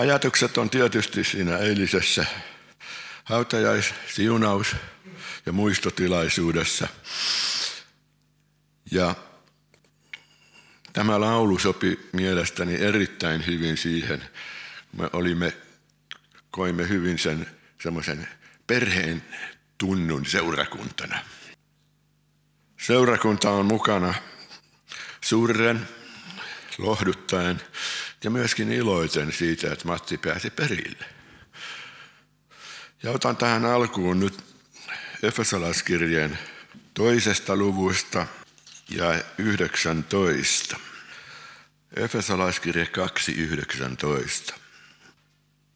Ajatukset on tietysti siinä eilisessä hautajais, siunaus ja muistotilaisuudessa. Ja tämä laulu sopi mielestäni erittäin hyvin siihen. Me olimme, koimme hyvin sen semmoisen perheen tunnun seurakuntana. Seurakunta on mukana surren, lohduttaen ja myöskin iloiten siitä, että Matti pääsi perille. Ja otan tähän alkuun nyt Efesolaiskirjeen toisesta luvusta ja 19. Efesolaiskirje 2.19.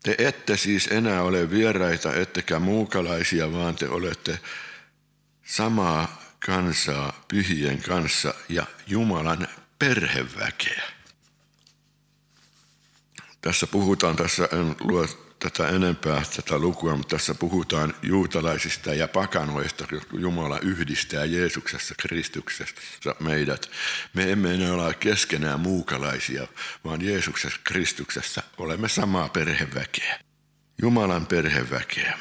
Te ette siis enää ole vieraita, ettekä muukalaisia, vaan te olette samaa kansaa pyhien kanssa ja Jumalan perheväkeä. Tässä puhutaan, tässä en lue tätä enempää tätä lukua, mutta tässä puhutaan juutalaisista ja pakanoista, jotka Jumala yhdistää Jeesuksessa Kristuksessa meidät. Me emme enää ole keskenään muukalaisia, vaan Jeesuksessa Kristuksessa olemme samaa perheväkeä. Jumalan perheväkeä.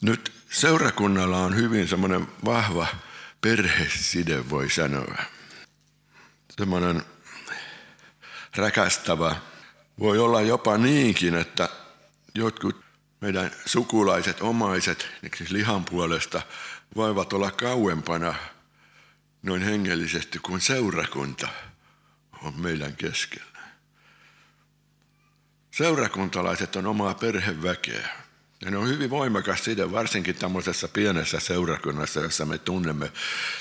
Nyt seurakunnalla on hyvin semmoinen vahva perheside, voi sanoa. Semmoinen rakastava. Voi olla jopa niinkin, että jotkut meidän sukulaiset, omaiset, siis lihan puolesta, voivat olla kauempana noin hengellisesti kuin seurakunta on meidän keskellä. Seurakuntalaiset on omaa perheväkeä. Ja ne on hyvin voimakas side, varsinkin tämmöisessä pienessä seurakunnassa, jossa me tunnemme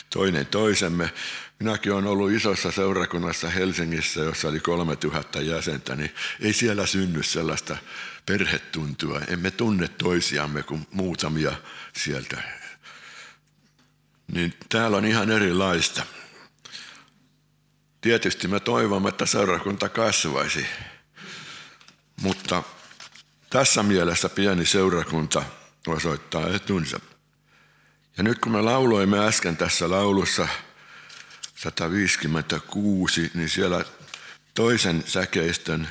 toinen toisemme. Minäkin olen ollut isossa seurakunnassa Helsingissä, jossa oli 3000 jäsentä, niin ei siellä synny sellaista perhetuntua. Emme tunne toisiamme kuin muutamia sieltä. Niin täällä on ihan erilaista. Tietysti me toivomme, että seurakunta kasvaisi, tässä mielessä pieni seurakunta osoittaa etunsa. Ja nyt kun me lauloimme äsken tässä laulussa 156, niin siellä toisen säkeistön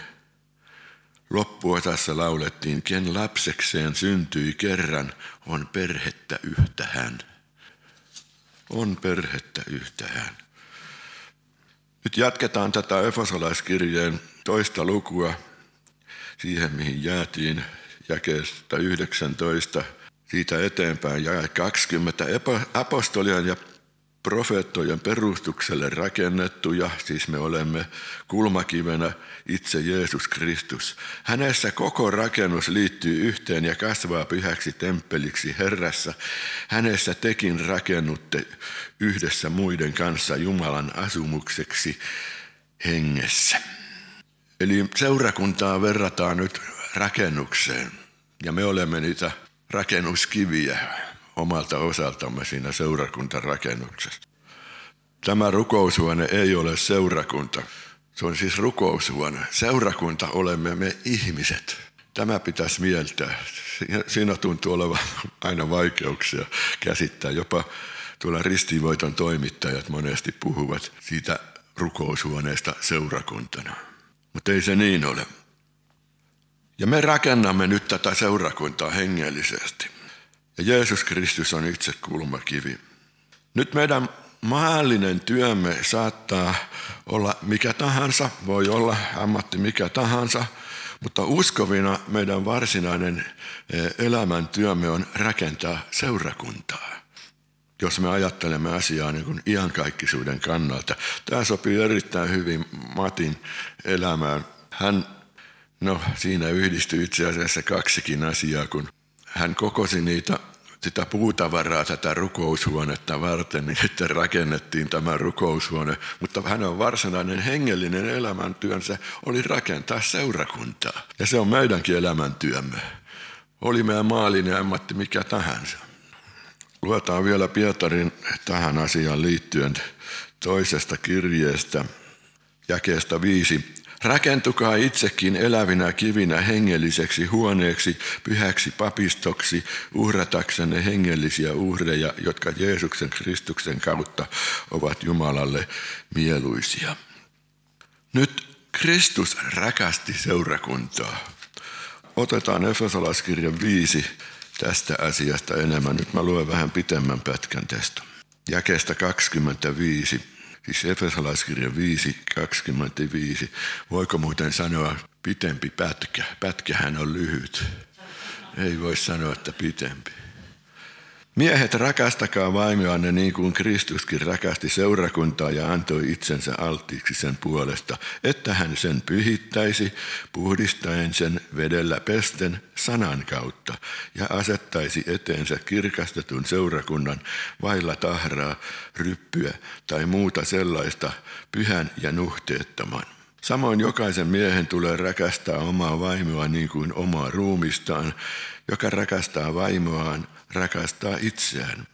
loppuosassa laulettiin, ken lapsekseen syntyi kerran, on perhettä yhtä hän. On perhettä yhtä hän. Nyt jatketaan tätä Efosolaiskirjeen toista lukua siihen, mihin jäätiin jakeesta 19 siitä eteenpäin ja 20 apostolien ja profeettojen perustukselle rakennettuja, siis me olemme kulmakivenä itse Jeesus Kristus. Hänessä koko rakennus liittyy yhteen ja kasvaa pyhäksi temppeliksi Herrassa. Hänessä tekin rakennutte yhdessä muiden kanssa Jumalan asumukseksi hengessä. Eli seurakuntaa verrataan nyt rakennukseen ja me olemme niitä rakennuskiviä omalta osaltamme siinä seurakuntarakennuksessa. Tämä rukoushuone ei ole seurakunta. Se on siis rukoushuone. Seurakunta olemme me ihmiset. Tämä pitäisi mieltää. Siinä tuntuu olevan aina vaikeuksia käsittää. Jopa tuolla ristivoiton toimittajat monesti puhuvat siitä rukoushuoneesta seurakuntana. Mutta ei se niin ole. Ja me rakennamme nyt tätä seurakuntaa hengellisesti. Ja Jeesus Kristus on itse kulmakivi. Nyt meidän maallinen työmme saattaa olla mikä tahansa, voi olla ammatti mikä tahansa, mutta uskovina meidän varsinainen e, elämäntyömme on rakentaa seurakuntaa. Jos me ajattelemme asiaa niin kuin iankaikkisuuden kannalta. Tämä sopii erittäin hyvin Matin elämään. Hän, no siinä yhdistyy itse asiassa kaksikin asiaa, kun hän kokosi niitä sitä puutavaraa tätä rukoushuonetta varten, niin että rakennettiin tämä rukoushuone. Mutta hänen varsinainen hengellinen elämäntyönsä oli rakentaa seurakuntaa. Ja se on meidänkin elämäntyömme. Oli meidän maallinen ammatti mikä tahansa. Luetaan vielä Pietarin tähän asiaan liittyen toisesta kirjeestä, jakeesta viisi. Rakentukaa itsekin elävinä kivinä hengelliseksi huoneeksi, pyhäksi papistoksi, uhrataksenne hengellisiä uhreja, jotka Jeesuksen Kristuksen kautta ovat Jumalalle mieluisia. Nyt Kristus rakasti seurakuntaa. Otetaan Efesolaiskirja 5 tästä asiasta enemmän. Nyt mä luen vähän pitemmän pätkän tästä. Jakeesta 25, siis Efesolaiskirja 5, 25. Voiko muuten sanoa pitempi pätkä? Pätkähän on lyhyt. Ei voi sanoa, että pitempi. Miehet, rakastakaa vaimioanne niin kuin Kristuskin rakasti seurakuntaa ja antoi itsensä alttiiksi sen puolesta, että hän sen pyhittäisi, puhdistaen sen vedellä pesten sanan kautta ja asettaisi eteensä kirkastetun seurakunnan vailla tahraa, ryppyä tai muuta sellaista pyhän ja nuhteettoman. Samoin jokaisen miehen tulee rakastaa omaa vaimoa niin kuin omaa ruumistaan, joka rakastaa vaimoaan, rakastaa itseään.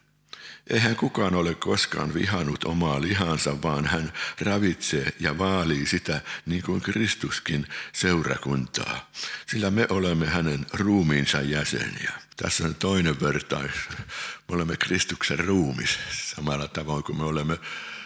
Eihän kukaan ole koskaan vihannut omaa lihansa, vaan hän ravitsee ja vaalii sitä niin kuin Kristuskin seurakuntaa, sillä me olemme hänen ruumiinsa jäseniä. Tässä on toinen vertaus. Me olemme Kristuksen ruumis samalla tavoin kuin me olemme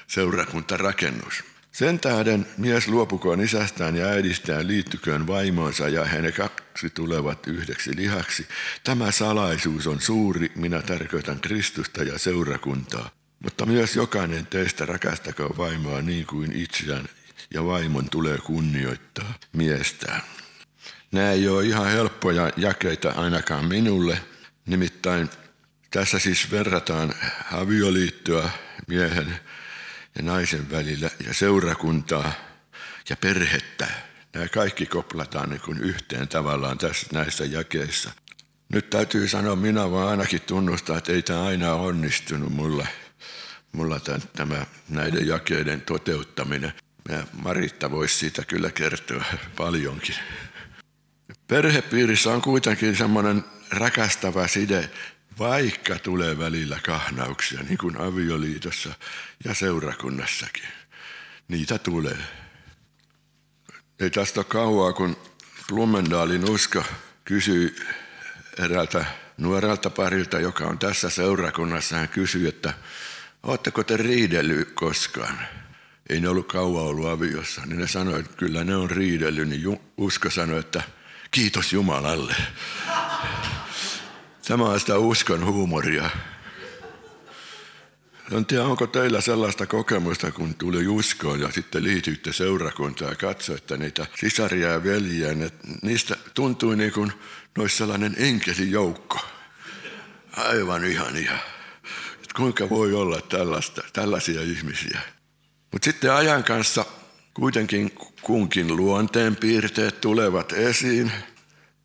seurakuntarakennus. Sen tähden mies luopukoon isästään ja äidistään liittyköön vaimoonsa ja he kaksi tulevat yhdeksi lihaksi. Tämä salaisuus on suuri, minä tarkoitan Kristusta ja seurakuntaa. Mutta myös jokainen teistä rakastakoon vaimoa niin kuin itseään ja vaimon tulee kunnioittaa miestään. Nämä ei ole ihan helppoja jakeita ainakaan minulle. Nimittäin tässä siis verrataan avioliittoa miehen ja naisen välillä ja seurakuntaa ja perhettä. Nämä kaikki koplataan niin kuin yhteen tavallaan tässä näissä jakeissa. Nyt täytyy sanoa, minä vaan ainakin tunnustaa, että ei tämä aina onnistunut mulla, mulla tämän, tämä näiden jakeiden toteuttaminen. Ja Maritta voisi siitä kyllä kertoa paljonkin. Perhepiirissä on kuitenkin semmoinen rakastava side vaikka tulee välillä kahnauksia, niin kuin avioliitossa ja seurakunnassakin. Niitä tulee. Ei tästä ole kauaa, kun Blumendaalin usko kysyi eräältä nuorelta parilta, joka on tässä seurakunnassa. Hän kysyi, että oletteko te riidellyt koskaan? Ei ne ollut kauan ollut aviossa. Niin ne sanoi, että kyllä ne on riidellyt. Niin usko sanoi, että kiitos Jumalalle. Tämä on sitä uskon huumoria. En tiedä, onko teillä sellaista kokemusta, kun tuli uskoon ja sitten liityitte seurakuntaan ja katsoitte niitä sisaria ja veljiä, että niistä tuntui niin kuin noissa sellainen enkelijoukko. Aivan ihan ihan. Että kuinka voi olla tällaista, tällaisia ihmisiä. Mutta sitten ajan kanssa kuitenkin kunkin luonteen piirteet tulevat esiin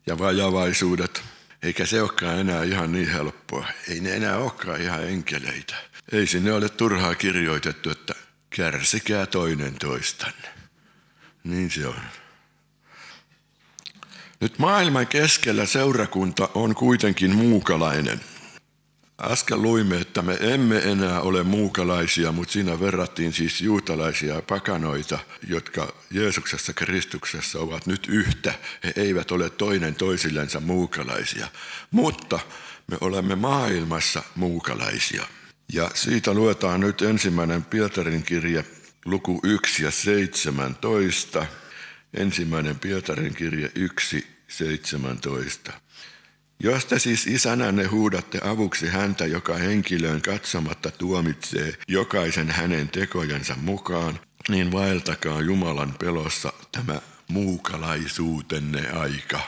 ja vajavaisuudet – eikä se olekaan enää ihan niin helppoa. Ei ne enää olekaan ihan enkeleitä. Ei sinne ole turhaa kirjoitettu, että kärsikää toinen toistanne. Niin se on. Nyt maailman keskellä seurakunta on kuitenkin muukalainen – Äsken luimme, että me emme enää ole muukalaisia, mutta siinä verrattiin siis juutalaisia pakanoita, jotka Jeesuksessa Kristuksessa ovat nyt yhtä. He eivät ole toinen toisillensa muukalaisia, mutta me olemme maailmassa muukalaisia. Ja siitä luetaan nyt ensimmäinen Pietarin kirja, luku 1 ja 17. Ensimmäinen Pietarin kirja 1, 17. Jos te siis isänänne huudatte avuksi häntä, joka henkilöön katsomatta tuomitsee jokaisen hänen tekojensa mukaan, niin vaeltakaa Jumalan pelossa tämä muukalaisuutenne aika.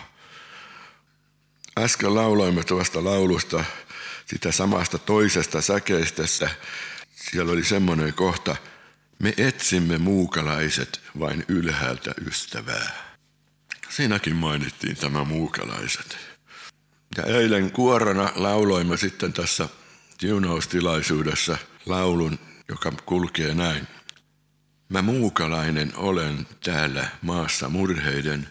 Äsken lauloimme tuosta laulusta sitä samasta toisesta säkeistössä. Siellä oli semmoinen kohta, me etsimme muukalaiset vain ylhäältä ystävää. Siinäkin mainittiin tämä muukalaiset. Ja eilen kuorona lauloimme sitten tässä tiunaustilaisuudessa laulun, joka kulkee näin. Mä muukalainen olen täällä maassa murheiden,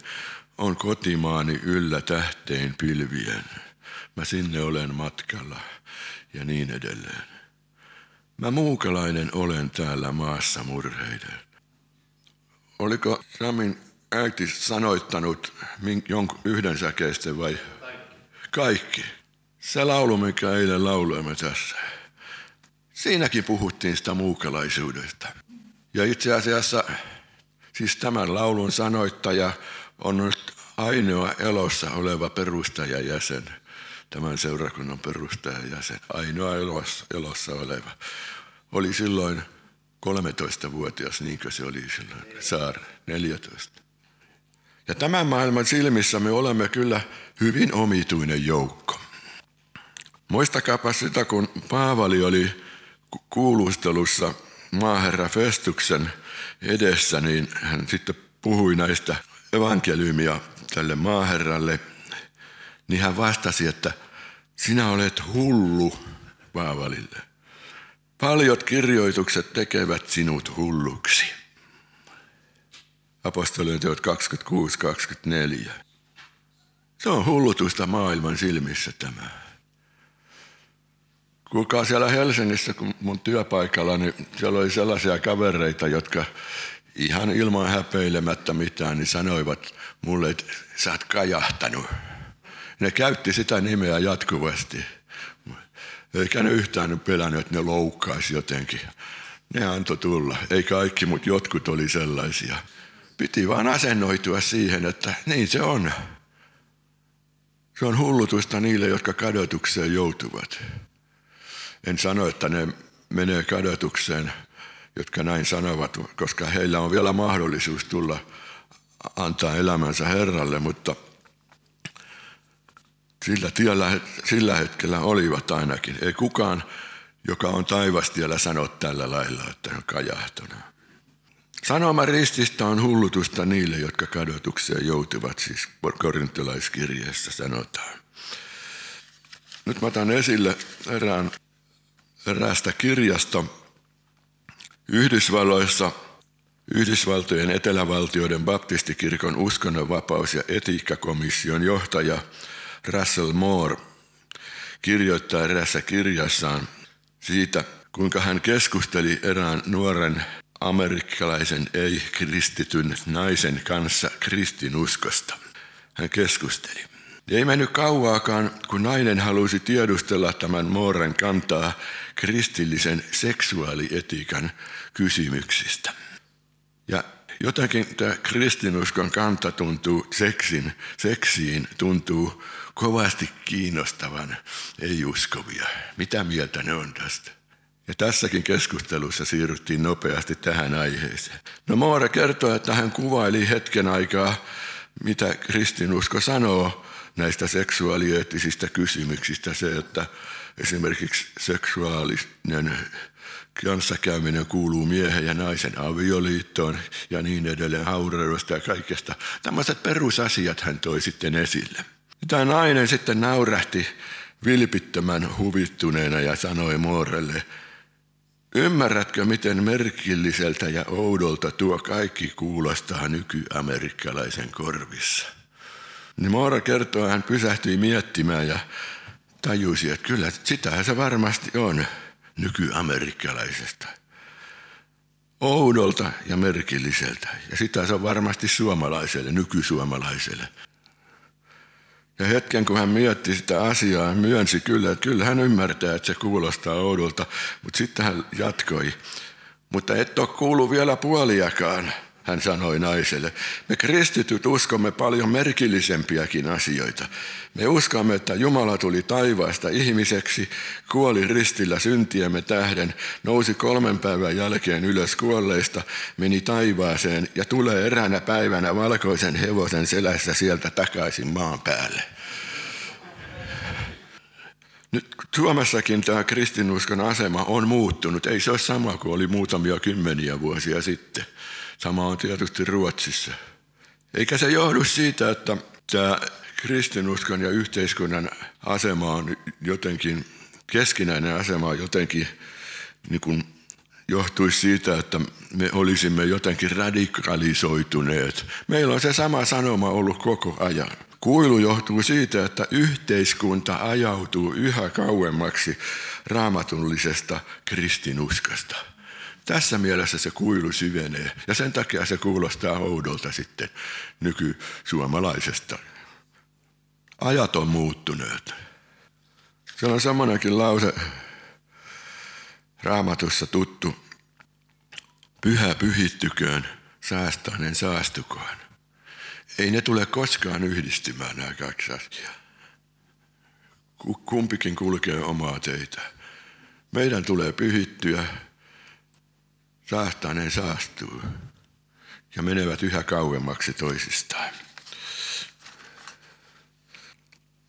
on kotimaani yllä tähteen pilvien. Mä sinne olen matkalla ja niin edelleen. Mä muukalainen olen täällä maassa murheiden. Oliko Samin äiti sanoittanut yhden säkeisten vai kaikki. Se laulu, mikä eilen lauloimme tässä. Siinäkin puhuttiin sitä muukalaisuudesta. Ja itse asiassa Siis tämän laulun sanoittaja on nyt ainoa elossa oleva perustajajäsen, tämän seurakunnan perustajajäsen, ainoa elossa, elossa oleva. Oli silloin 13-vuotias, niinkö se oli silloin, Saar, 14. Ja tämän maailman silmissä me olemme kyllä hyvin omituinen joukko. Muistakaapa sitä, kun Paavali oli kuulustelussa maaherra Festuksen edessä, niin hän sitten puhui näistä evankeliumia tälle maaherralle, niin hän vastasi, että sinä olet hullu Paavalille. Paljot kirjoitukset tekevät sinut hulluksi. Apostolien teot 26-24. Se on hullutusta maailman silmissä tämä. Kuulkaa siellä Helsingissä, kun mun työpaikalla, niin siellä oli sellaisia kavereita, jotka ihan ilman häpeilemättä mitään, niin sanoivat mulle, että sä oot kajahtanut. Ne käytti sitä nimeä jatkuvasti. Eikä ne yhtään pelännyt, että ne loukkaisi jotenkin. Ne antoi tulla. Ei kaikki, mutta jotkut oli sellaisia. Piti vaan asennoitua siihen, että niin se on. Se on hullutusta niille, jotka kadotukseen joutuvat. En sano, että ne menee kadotukseen, jotka näin sanovat, koska heillä on vielä mahdollisuus tulla antaa elämänsä Herralle, mutta sillä tiellä, sillä hetkellä olivat ainakin. Ei kukaan, joka on taivastiellä, sano tällä lailla, että on kajahtunut. Sanoma rististä on hullutusta niille, jotka kadotukseen joutuvat, siis korintolaiskirjeessä sanotaan. Nyt mä otan esille erään eräästä kirjasta Yhdysvalloissa Yhdysvaltojen etelävaltioiden baptistikirkon uskonnonvapaus- ja etiikkakomission johtaja Russell Moore kirjoittaa erässä kirjassaan siitä, kuinka hän keskusteli erään nuoren amerikkalaisen ei-kristityn naisen kanssa kristinuskosta. Hän keskusteli. Ei mennyt kauaakaan, kun nainen halusi tiedustella tämän Mooren kantaa kristillisen seksuaalietiikan kysymyksistä. Ja jotenkin tämä kristinuskon kanta tuntuu seksin, seksiin, tuntuu kovasti kiinnostavan ei-uskovia. Mitä mieltä ne on tästä? Ja tässäkin keskustelussa siirryttiin nopeasti tähän aiheeseen. No Moore kertoo, että hän kuvaili hetken aikaa, mitä kristinusko sanoo näistä seksuaalieettisistä kysymyksistä. Se, että esimerkiksi seksuaalinen kanssakäyminen kuuluu miehen ja naisen avioliittoon ja niin edelleen, hauraudesta ja kaikesta. Tämmöiset perusasiat hän toi sitten esille. Tämä nainen sitten naurahti vilpittömän huvittuneena ja sanoi Moorelle, Ymmärrätkö, miten merkilliseltä ja oudolta tuo kaikki kuulostaa nykyamerikkalaisen korvissa? Niin Moora kertoo, hän pysähtyi miettimään ja tajusi, että kyllä sitähän se varmasti on nykyamerikalaisesta. Oudolta ja merkilliseltä. Ja sitä se on varmasti suomalaiselle, nykysuomalaiselle. Ja hetken kun hän mietti sitä asiaa, hän myönsi kyllä, että kyllä hän ymmärtää, että se kuulostaa oudolta. Mutta sitten hän jatkoi, mutta et ole kuullut vielä puoliakaan hän sanoi naiselle. Me kristityt uskomme paljon merkillisempiäkin asioita. Me uskomme, että Jumala tuli taivaasta ihmiseksi, kuoli ristillä syntiemme tähden, nousi kolmen päivän jälkeen ylös kuolleista, meni taivaaseen ja tulee eräänä päivänä valkoisen hevosen selässä sieltä takaisin maan päälle. Nyt Suomessakin tämä kristinuskon asema on muuttunut. Ei se ole sama kuin oli muutamia kymmeniä vuosia sitten. Sama on tietysti Ruotsissa. Eikä se johdu siitä, että tämä kristinuskon ja yhteiskunnan asema on jotenkin, keskinäinen asema on jotenkin niin kuin johtuisi siitä, että me olisimme jotenkin radikalisoituneet. Meillä on se sama sanoma ollut koko ajan. Kuilu johtuu siitä, että yhteiskunta ajautuu yhä kauemmaksi raamatullisesta kristinuskasta. Tässä mielessä se kuilu syvenee ja sen takia se kuulostaa oudolta sitten nykysuomalaisesta. Ajat on muuttuneet. Se on semmoinenkin lause raamatussa tuttu. Pyhä pyhittyköön, säästäinen saastukoon. Ei ne tule koskaan yhdistymään nämä kaksi asiaa. Kumpikin kulkee omaa teitä. Meidän tulee pyhittyä, säästäinen saastuu ja menevät yhä kauemmaksi toisistaan.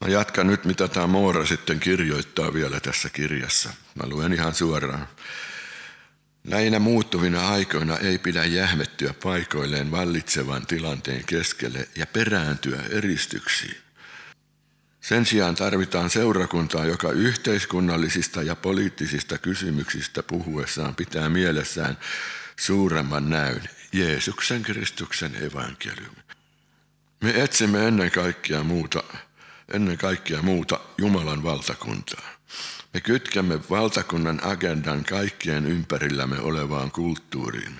Mä jatkan nyt, mitä tämä Moora sitten kirjoittaa vielä tässä kirjassa. Mä luen ihan suoraan. Näinä muuttuvina aikoina ei pidä jähmettyä paikoilleen vallitsevan tilanteen keskelle ja perääntyä eristyksiin. Sen sijaan tarvitaan seurakuntaa, joka yhteiskunnallisista ja poliittisista kysymyksistä puhuessaan pitää mielessään suuremman näyn, Jeesuksen Kristuksen evankeliumi. Me etsimme ennen kaikkea muuta, ennen kaikkea muuta Jumalan valtakuntaa. Me kytkemme valtakunnan agendan kaikkien ympärillämme olevaan kulttuuriin.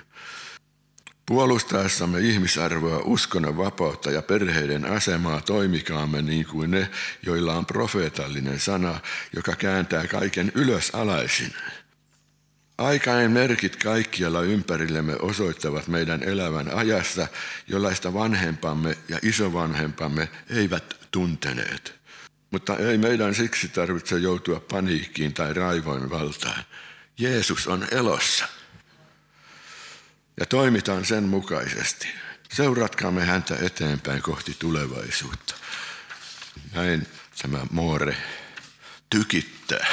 Puolustaessamme ihmisarvoa, uskonnon vapautta ja perheiden asemaa toimikaamme niin kuin ne, joilla on profeetallinen sana, joka kääntää kaiken ylös alaisin. Aikain merkit kaikkialla ympärillemme osoittavat meidän elävän ajassa, jollaista vanhempamme ja isovanhempamme eivät tunteneet. Mutta ei meidän siksi tarvitse joutua paniikkiin tai raivoin valtaan. Jeesus on elossa. Ja toimitaan sen mukaisesti. Seuratkaamme häntä eteenpäin kohti tulevaisuutta. Näin tämä Moore tykittää.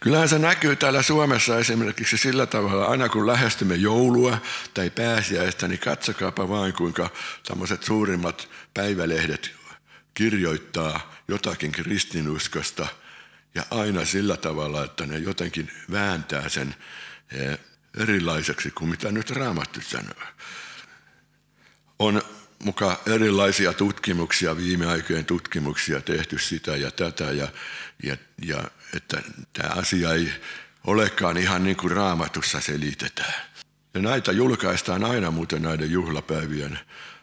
Kyllähän se näkyy täällä Suomessa esimerkiksi sillä tavalla, aina kun lähestymme joulua tai pääsiäistä, niin katsokaapa vain kuinka tämmöiset suurimmat päivälehdet kirjoittaa jotakin kristinuskosta ja aina sillä tavalla, että ne jotenkin vääntää sen eh, erilaiseksi kuin mitä nyt Raamattu sanoo. On mukaan erilaisia tutkimuksia, viime aikojen tutkimuksia tehty sitä ja tätä ja, ja, ja että tämä asia ei olekaan ihan niin kuin raamatussa selitetään. Ja näitä julkaistaan aina muuten näiden juhlapäivien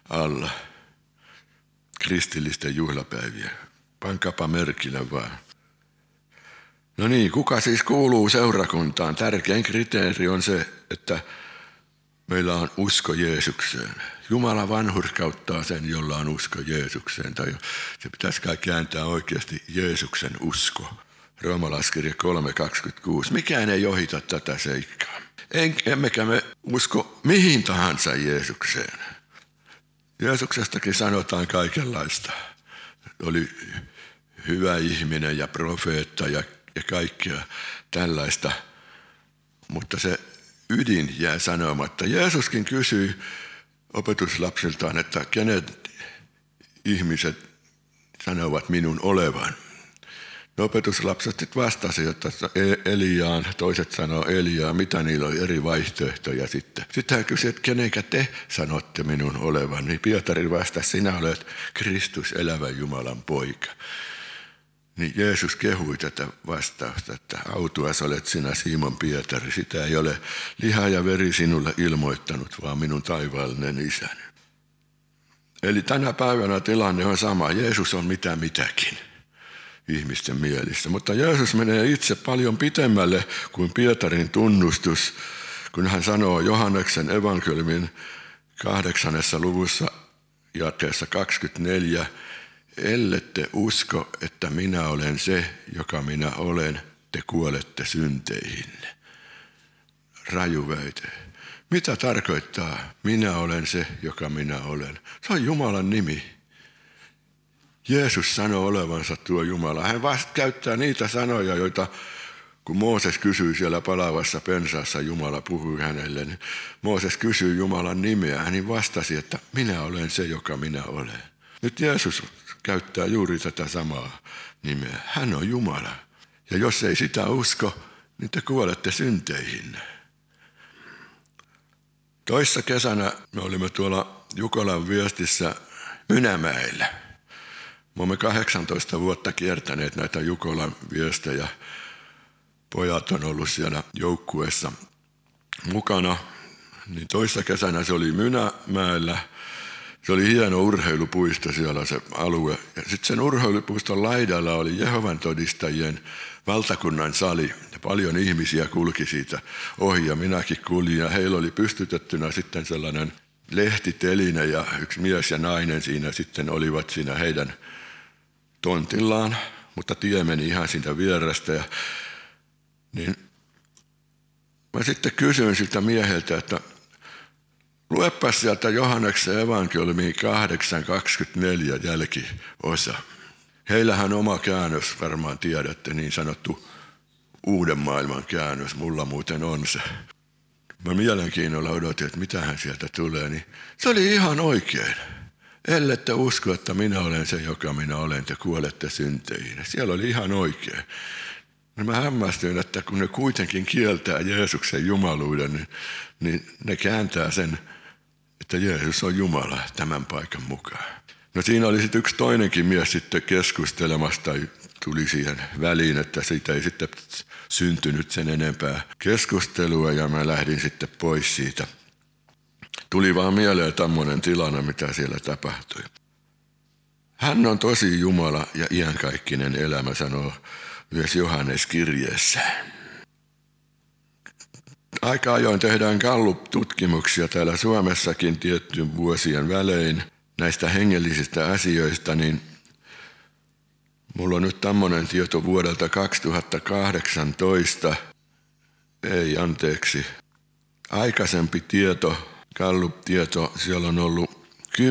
alla kristillisten juhlapäiviä. Pankapa merkille vaan. No niin, kuka siis kuuluu seurakuntaan? Tärkein kriteeri on se, että meillä on usko Jeesukseen. Jumala vanhurkauttaa sen, jolla on usko Jeesukseen. Tai se pitäisi kai kääntää oikeasti Jeesuksen usko. Roomalaiskirja 3.26. Mikään ei ohita tätä seikkaa. Emmekä me usko mihin tahansa Jeesukseen. Jeesuksestakin sanotaan kaikenlaista. Oli hyvä ihminen ja profeetta ja, ja kaikkea tällaista. Mutta se ydin jää sanomatta. Jeesuskin kysyi opetuslapsiltaan, että kenet ihmiset sanovat minun olevan. Opetuslapset sitten vastasivat, että Eliaan, toiset sanoo Eliaa, mitä niillä oli eri vaihtoehtoja sitten. Sitten hän kysyi, että kenenkä te sanotte minun olevan. Niin Pietari vastasi, sinä olet Kristus, elävä Jumalan poika. Niin Jeesus kehui tätä vastausta, että autuas olet sinä Simon Pietari, sitä ei ole liha ja veri sinulle ilmoittanut, vaan minun taivaallinen isäni. Eli tänä päivänä tilanne on sama, Jeesus on mitä mitäkin ihmisten mielissä. Mutta Jeesus menee itse paljon pitemmälle kuin Pietarin tunnustus, kun hän sanoo Johanneksen evankeliumin kahdeksannessa luvussa jakeessa 24, ellette usko, että minä olen se, joka minä olen, te kuolette synteihinne. Raju väite. Mitä tarkoittaa minä olen se, joka minä olen? Se on Jumalan nimi. Jeesus sanoo olevansa tuo Jumala. Hän vasta käyttää niitä sanoja, joita kun Mooses kysyi siellä palavassa pensaassa, Jumala puhui hänelle, niin Mooses kysyi Jumalan nimeä. Hän vastasi, että minä olen se, joka minä olen. Nyt Jeesus käyttää juuri tätä samaa nimeä. Hän on Jumala. Ja jos ei sitä usko, niin te kuolette synteihin. Toissa kesänä me olimme tuolla Jukolan viestissä Mynämäellä. Me olemme 18 vuotta kiertäneet näitä Jukolan viestejä. Pojat on ollut siellä joukkueessa mukana. Niin toissa kesänä se oli Mynämäellä. Se oli hieno urheilupuisto siellä se alue. Ja sitten sen urheilupuiston laidalla oli Jehovan todistajien valtakunnan sali. Ja paljon ihmisiä kulki siitä ohi ja minäkin kuljin. Ja heillä oli pystytettynä sitten sellainen lehtiteline ja yksi mies ja nainen siinä sitten olivat siinä heidän tontillaan. Mutta tie meni ihan siitä vierestä. Ja, niin mä sitten kysyin siltä mieheltä, että Luepa sieltä Johanneksen evankeliumiin 8.24 jälkiosa. Heillähän oma käännös, varmaan tiedätte, niin sanottu uuden maailman käännös. Mulla muuten on se. Mä mielenkiinnolla odotin, että mitä hän sieltä tulee, niin se oli ihan oikein. Ellette usko, että minä olen se, joka minä olen, te kuolette synteihin. Siellä oli ihan oikein. No mä hämmästyin, että kun ne kuitenkin kieltää Jeesuksen jumaluuden, niin, niin ne kääntää sen että Jeesus on Jumala tämän paikan mukaan. No siinä oli sitten yksi toinenkin mies sitten keskustelemassa tai tuli siihen väliin, että siitä ei sitten syntynyt sen enempää keskustelua ja mä lähdin sitten pois siitä. Tuli vaan mieleen tämmöinen tilanne, mitä siellä tapahtui. Hän on tosi Jumala ja iankaikkinen elämä, sanoo myös Johannes kirjeessään. Aika ajoin tehdään Gallup-tutkimuksia täällä Suomessakin tiettyyn vuosien välein näistä hengellisistä asioista, niin mulla on nyt tämmöinen tieto vuodelta 2018, ei anteeksi, aikaisempi tieto, Gallup-tieto, siellä on ollut 10-15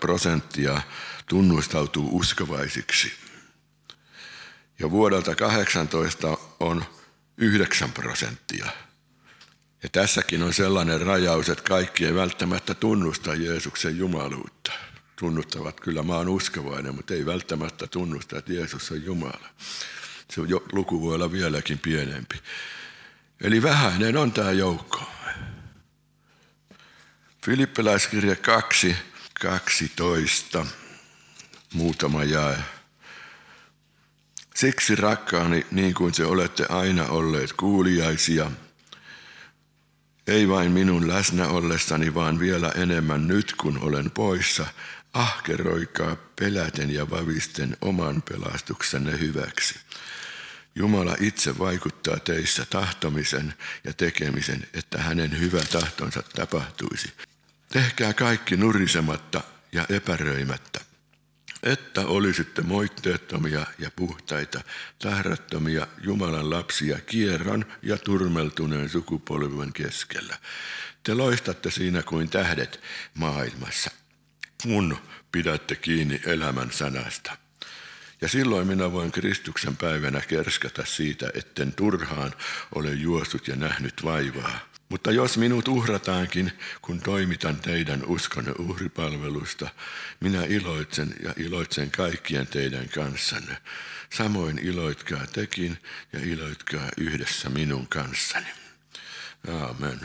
prosenttia tunnustautuu uskovaisiksi. Ja vuodelta 18 on 9 prosenttia. Ja tässäkin on sellainen rajaus, että kaikki ei välttämättä tunnusta Jeesuksen jumaluutta. Tunnustavat kyllä, mä oon uskovainen, mutta ei välttämättä tunnusta, että Jeesus on Jumala. Se luku voi olla vieläkin pienempi. Eli vähäinen on tämä joukko. Filippiläiskirja 2, 12, muutama jae. Siksi rakkaani, niin kuin te olette aina olleet kuuliaisia, ei vain minun läsnä ollessani, vaan vielä enemmän nyt, kun olen poissa, ahkeroikaa peläten ja vavisten oman pelastuksenne hyväksi. Jumala itse vaikuttaa teissä tahtomisen ja tekemisen, että hänen hyvä tahtonsa tapahtuisi. Tehkää kaikki nurisematta ja epäröimättä että olisitte moitteettomia ja puhtaita, tahrattomia Jumalan lapsia kierron ja turmeltuneen sukupolven keskellä. Te loistatte siinä kuin tähdet maailmassa, kun pidätte kiinni elämän sanasta. Ja silloin minä voin Kristuksen päivänä kerskata siitä, etten turhaan ole juossut ja nähnyt vaivaa, mutta jos minut uhrataankin, kun toimitan teidän uskonne uhripalvelusta, minä iloitsen ja iloitsen kaikkien teidän kanssanne. Samoin iloitkaa tekin ja iloitkaa yhdessä minun kanssani. Aamen.